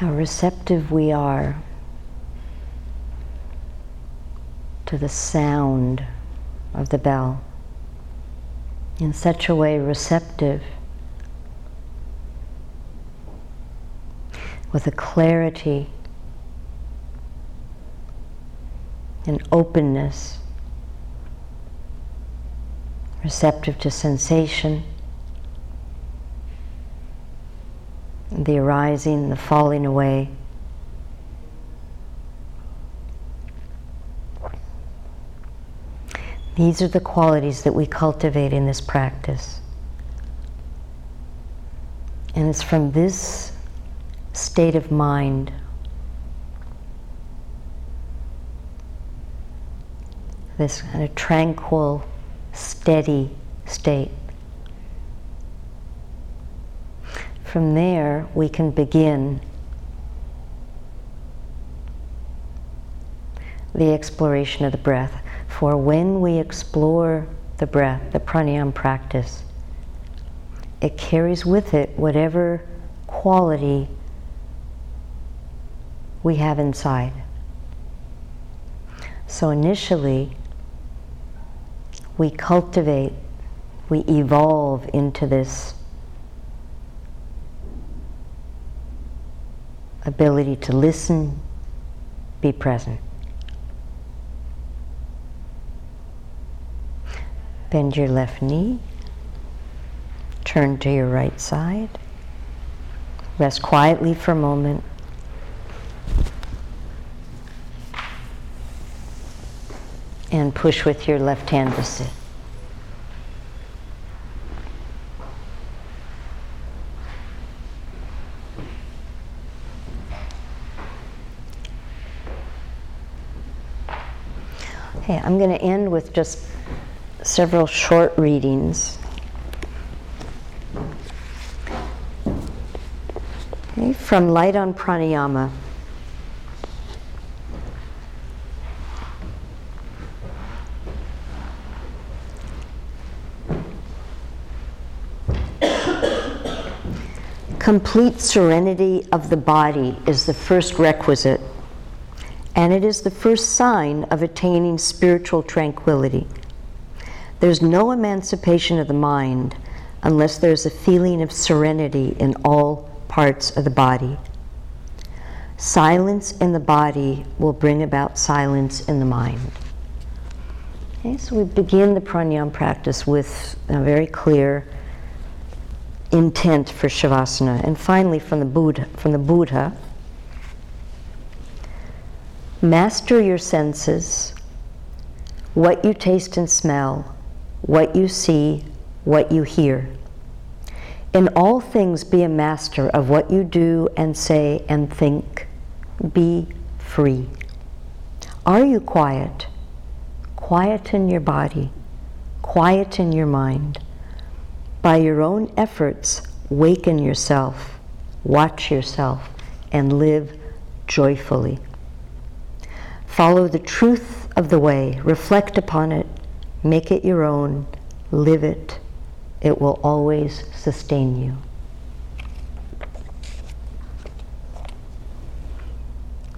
how receptive we are to the sound of the bell in such a way receptive with a clarity and openness, receptive to sensation, the arising, the falling away. These are the qualities that we cultivate in this practice. And it's from this state of mind this kind of tranquil, steady state. From there, we can begin the exploration of the breath. For when we explore the breath, the pranayama practice, it carries with it whatever quality we have inside. So initially, we cultivate, we evolve into this ability to listen, be present. Bend your left knee. Turn to your right side. Rest quietly for a moment. And push with your left hand to sit. Okay, I'm going to end with just several short readings. Okay, from Light on Pranayama. Complete serenity of the body is the first requisite, and it is the first sign of attaining spiritual tranquility. There's no emancipation of the mind unless there's a feeling of serenity in all parts of the body. Silence in the body will bring about silence in the mind. Okay, so we begin the pranayama practice with a very clear intent for shavasana. And finally, from the Buddha, from the Buddha, master your senses, what you taste and smell, what you see, what you hear. In all things, be a master of what you do and say and think. Be free. Are you quiet? Quieten your body, quieten your mind. By your own efforts, waken yourself, watch yourself, and live joyfully. Follow the truth of the way, reflect upon it, make it your own, live it. It will always sustain you.